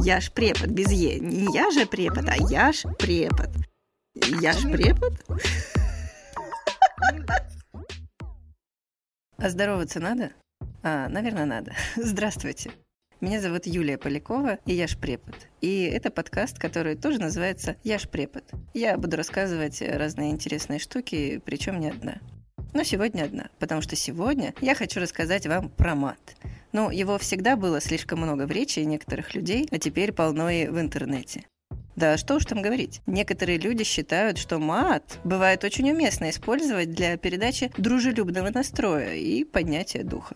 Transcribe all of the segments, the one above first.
Я ж препод без Е. Не я же препод, а я ж препод. Я ж препод? А здороваться надо? А, наверное, надо. Здравствуйте. Меня зовут Юлия Полякова, и я ж препод. И это подкаст, который тоже называется «Я ж препод». Я буду рассказывать разные интересные штуки, причем не одна. Но сегодня одна, потому что сегодня я хочу рассказать вам про мат. Ну, его всегда было слишком много в речи некоторых людей, а теперь полно и в интернете. Да что уж там говорить. Некоторые люди считают, что мат бывает очень уместно использовать для передачи дружелюбного настроя и поднятия духа.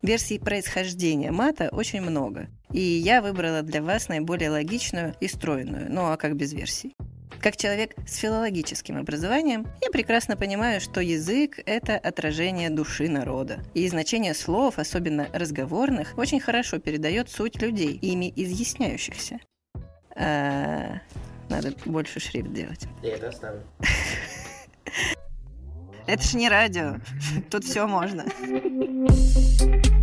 Версий происхождения мата очень много, и я выбрала для вас наиболее логичную и стройную, ну а как без версий. Как человек с филологическим образованием, я прекрасно понимаю, что язык – это отражение души народа. И значение слов, особенно разговорных, очень хорошо передает суть людей, ими изъясняющихся. А, надо больше шрифт делать. Я это оставлю. Это ж не радио. Тут все можно.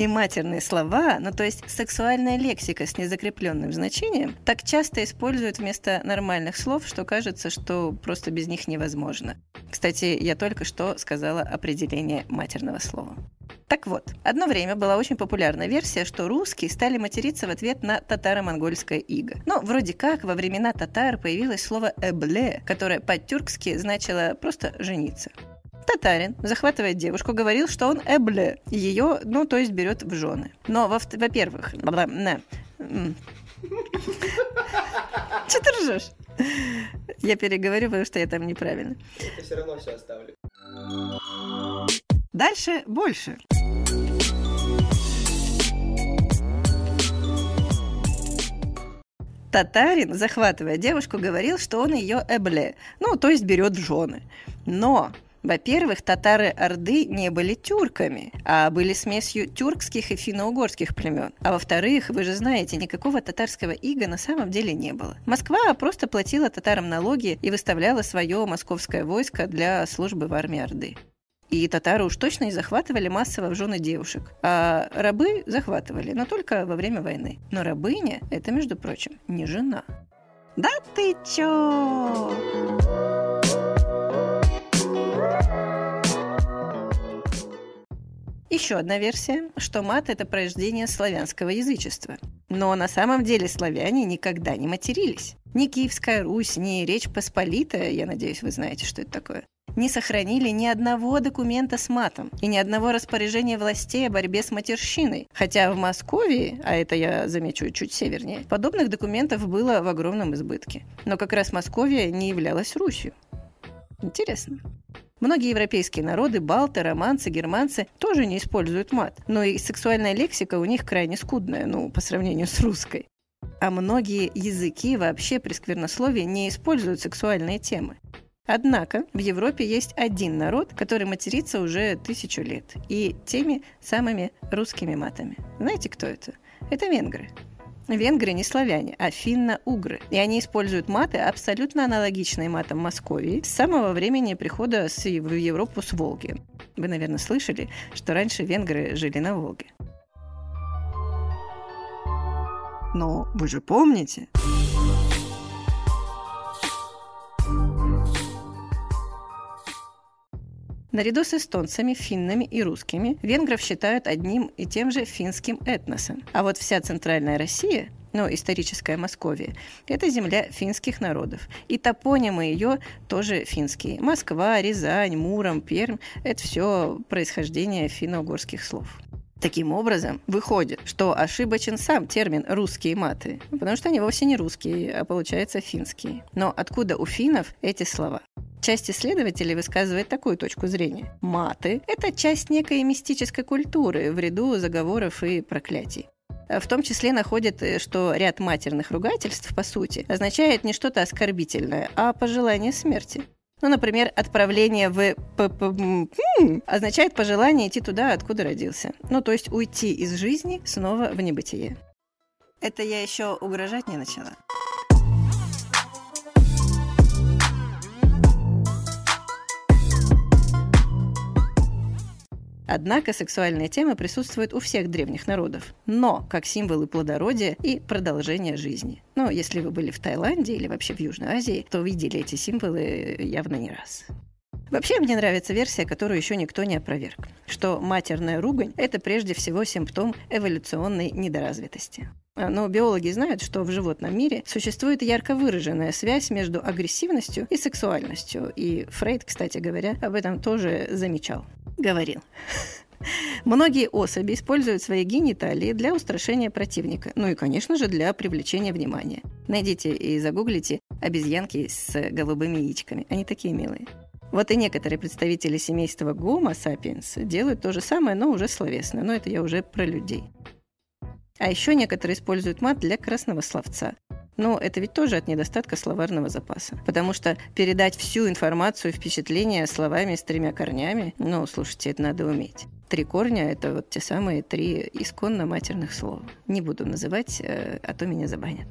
И матерные слова, ну то есть сексуальная лексика с незакрепленным значением, так часто используют вместо нормальных слов, что кажется, что просто без них невозможно. Кстати, я только что сказала определение матерного слова. Так вот, одно время была очень популярная версия, что русские стали материться в ответ на татаро-монгольское иго. Но вроде как во времена татар появилось слово «эбле», которое по-тюркски значило просто «жениться». Татарин, захватывает девушку, говорил, что он эбле, ее, ну, то есть берет в жены. Но, во-первых, во Че ты ржешь? Я переговорю, потому что я там неправильно. Я все равно все оставлю. Дальше больше. Татарин, захватывая девушку, говорил, что он ее эбле, ну, то есть берет в жены. Но во-первых, татары Орды не были тюрками, а были смесью тюркских и финно-угорских племен. А во-вторых, вы же знаете, никакого татарского ига на самом деле не было. Москва просто платила татарам налоги и выставляла свое московское войско для службы в армии Орды. И татары уж точно не захватывали массово в жены девушек. А рабы захватывали, но только во время войны. Но рабыня – это, между прочим, не жена. Да ты чё? Еще одна версия, что мат – это порождение славянского язычества. Но на самом деле славяне никогда не матерились. Ни Киевская Русь, ни Речь Посполитая, я надеюсь, вы знаете, что это такое, не сохранили ни одного документа с матом и ни одного распоряжения властей о борьбе с матерщиной. Хотя в Москве, а это я замечу чуть севернее, подобных документов было в огромном избытке. Но как раз Московия не являлась Русью. Интересно. Многие европейские народы, балты, романцы, германцы, тоже не используют мат, но и сексуальная лексика у них крайне скудная, ну, по сравнению с русской. А многие языки вообще при сквернословии не используют сексуальные темы. Однако в Европе есть один народ, который матерится уже тысячу лет, и теми самыми русскими матами. Знаете, кто это? Это венгры. Венгры не славяне, а финно-угры. И они используют маты, абсолютно аналогичные матам Московии, с самого времени прихода в Европу с Волги. Вы, наверное, слышали, что раньше венгры жили на Волге. Но вы же помните, Наряду с эстонцами, финнами и русскими венгров считают одним и тем же финским этносом. А вот вся центральная Россия ну, историческая Московия, это земля финских народов. И топонимы ее тоже финские. Москва, Рязань, Муром, Пермь – это все происхождение финно-угорских слов. Таким образом, выходит, что ошибочен сам термин «русские маты», потому что они вовсе не русские, а получается финские. Но откуда у финнов эти слова? Часть исследователей высказывает такую точку зрения. Маты – это часть некой мистической культуры в ряду заговоров и проклятий. В том числе находят, что ряд матерных ругательств, по сути, означает не что-то оскорбительное, а пожелание смерти. Ну, например, отправление в означает пожелание идти туда, откуда родился. Ну, то есть уйти из жизни снова в небытие. Это я еще угрожать не начала. Однако сексуальная тема присутствует у всех древних народов, но как символы плодородия и продолжения жизни. Ну, если вы были в Таиланде или вообще в Южной Азии, то видели эти символы явно не раз. Вообще мне нравится версия, которую еще никто не опроверг, что матерная ругань – это прежде всего симптом эволюционной недоразвитости. Но биологи знают, что в животном мире существует ярко выраженная связь между агрессивностью и сексуальностью. И Фрейд, кстати говоря, об этом тоже замечал. Говорил. Многие особи используют свои гениталии для устрашения противника, ну и, конечно же, для привлечения внимания. Найдите и загуглите обезьянки с голубыми яичками. Они такие милые. Вот и некоторые представители семейства Homo sapiens делают то же самое, но уже словесно. Но это я уже про людей. А еще некоторые используют мат для красного словца. Но это ведь тоже от недостатка словарного запаса. Потому что передать всю информацию и впечатления словами с тремя корнями, ну, слушайте, это надо уметь. Три корня – это вот те самые три исконно матерных слова. Не буду называть, э, а то меня забанят.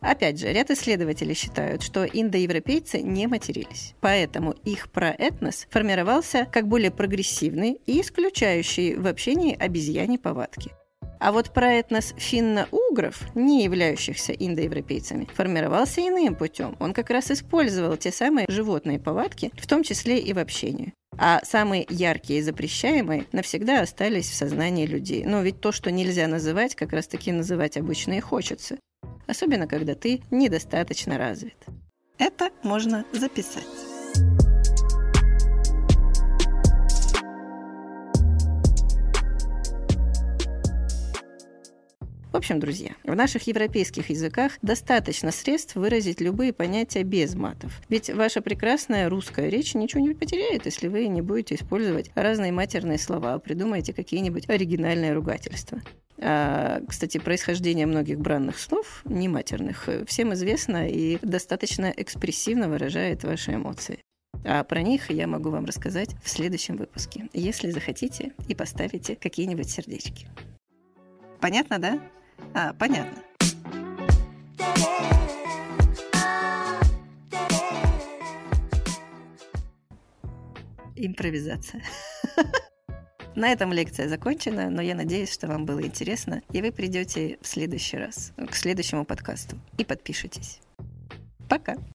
Опять же, ряд исследователей считают, что индоевропейцы не матерились. Поэтому их проэтнос формировался как более прогрессивный и исключающий в общении обезьяне повадки – а вот проэтнос финно-угров, не являющихся индоевропейцами, формировался иным путем. Он как раз использовал те самые животные повадки, в том числе и в общении. А самые яркие и запрещаемые навсегда остались в сознании людей. Но ведь то, что нельзя называть, как раз таки называть обычно и хочется. Особенно, когда ты недостаточно развит. Это можно записать. Общем, друзья, в наших европейских языках достаточно средств выразить любые понятия без матов. Ведь ваша прекрасная русская речь ничего не потеряет, если вы не будете использовать разные матерные слова, придумаете какие-нибудь оригинальные ругательства. А, кстати, происхождение многих бранных слов, не матерных, всем известно и достаточно экспрессивно выражает ваши эмоции. А про них я могу вам рассказать в следующем выпуске, если захотите и поставите какие-нибудь сердечки. Понятно, да? А, понятно. Импровизация. На этом лекция закончена, но я надеюсь, что вам было интересно, и вы придете в следующий раз, к следующему подкасту, и подпишитесь. Пока!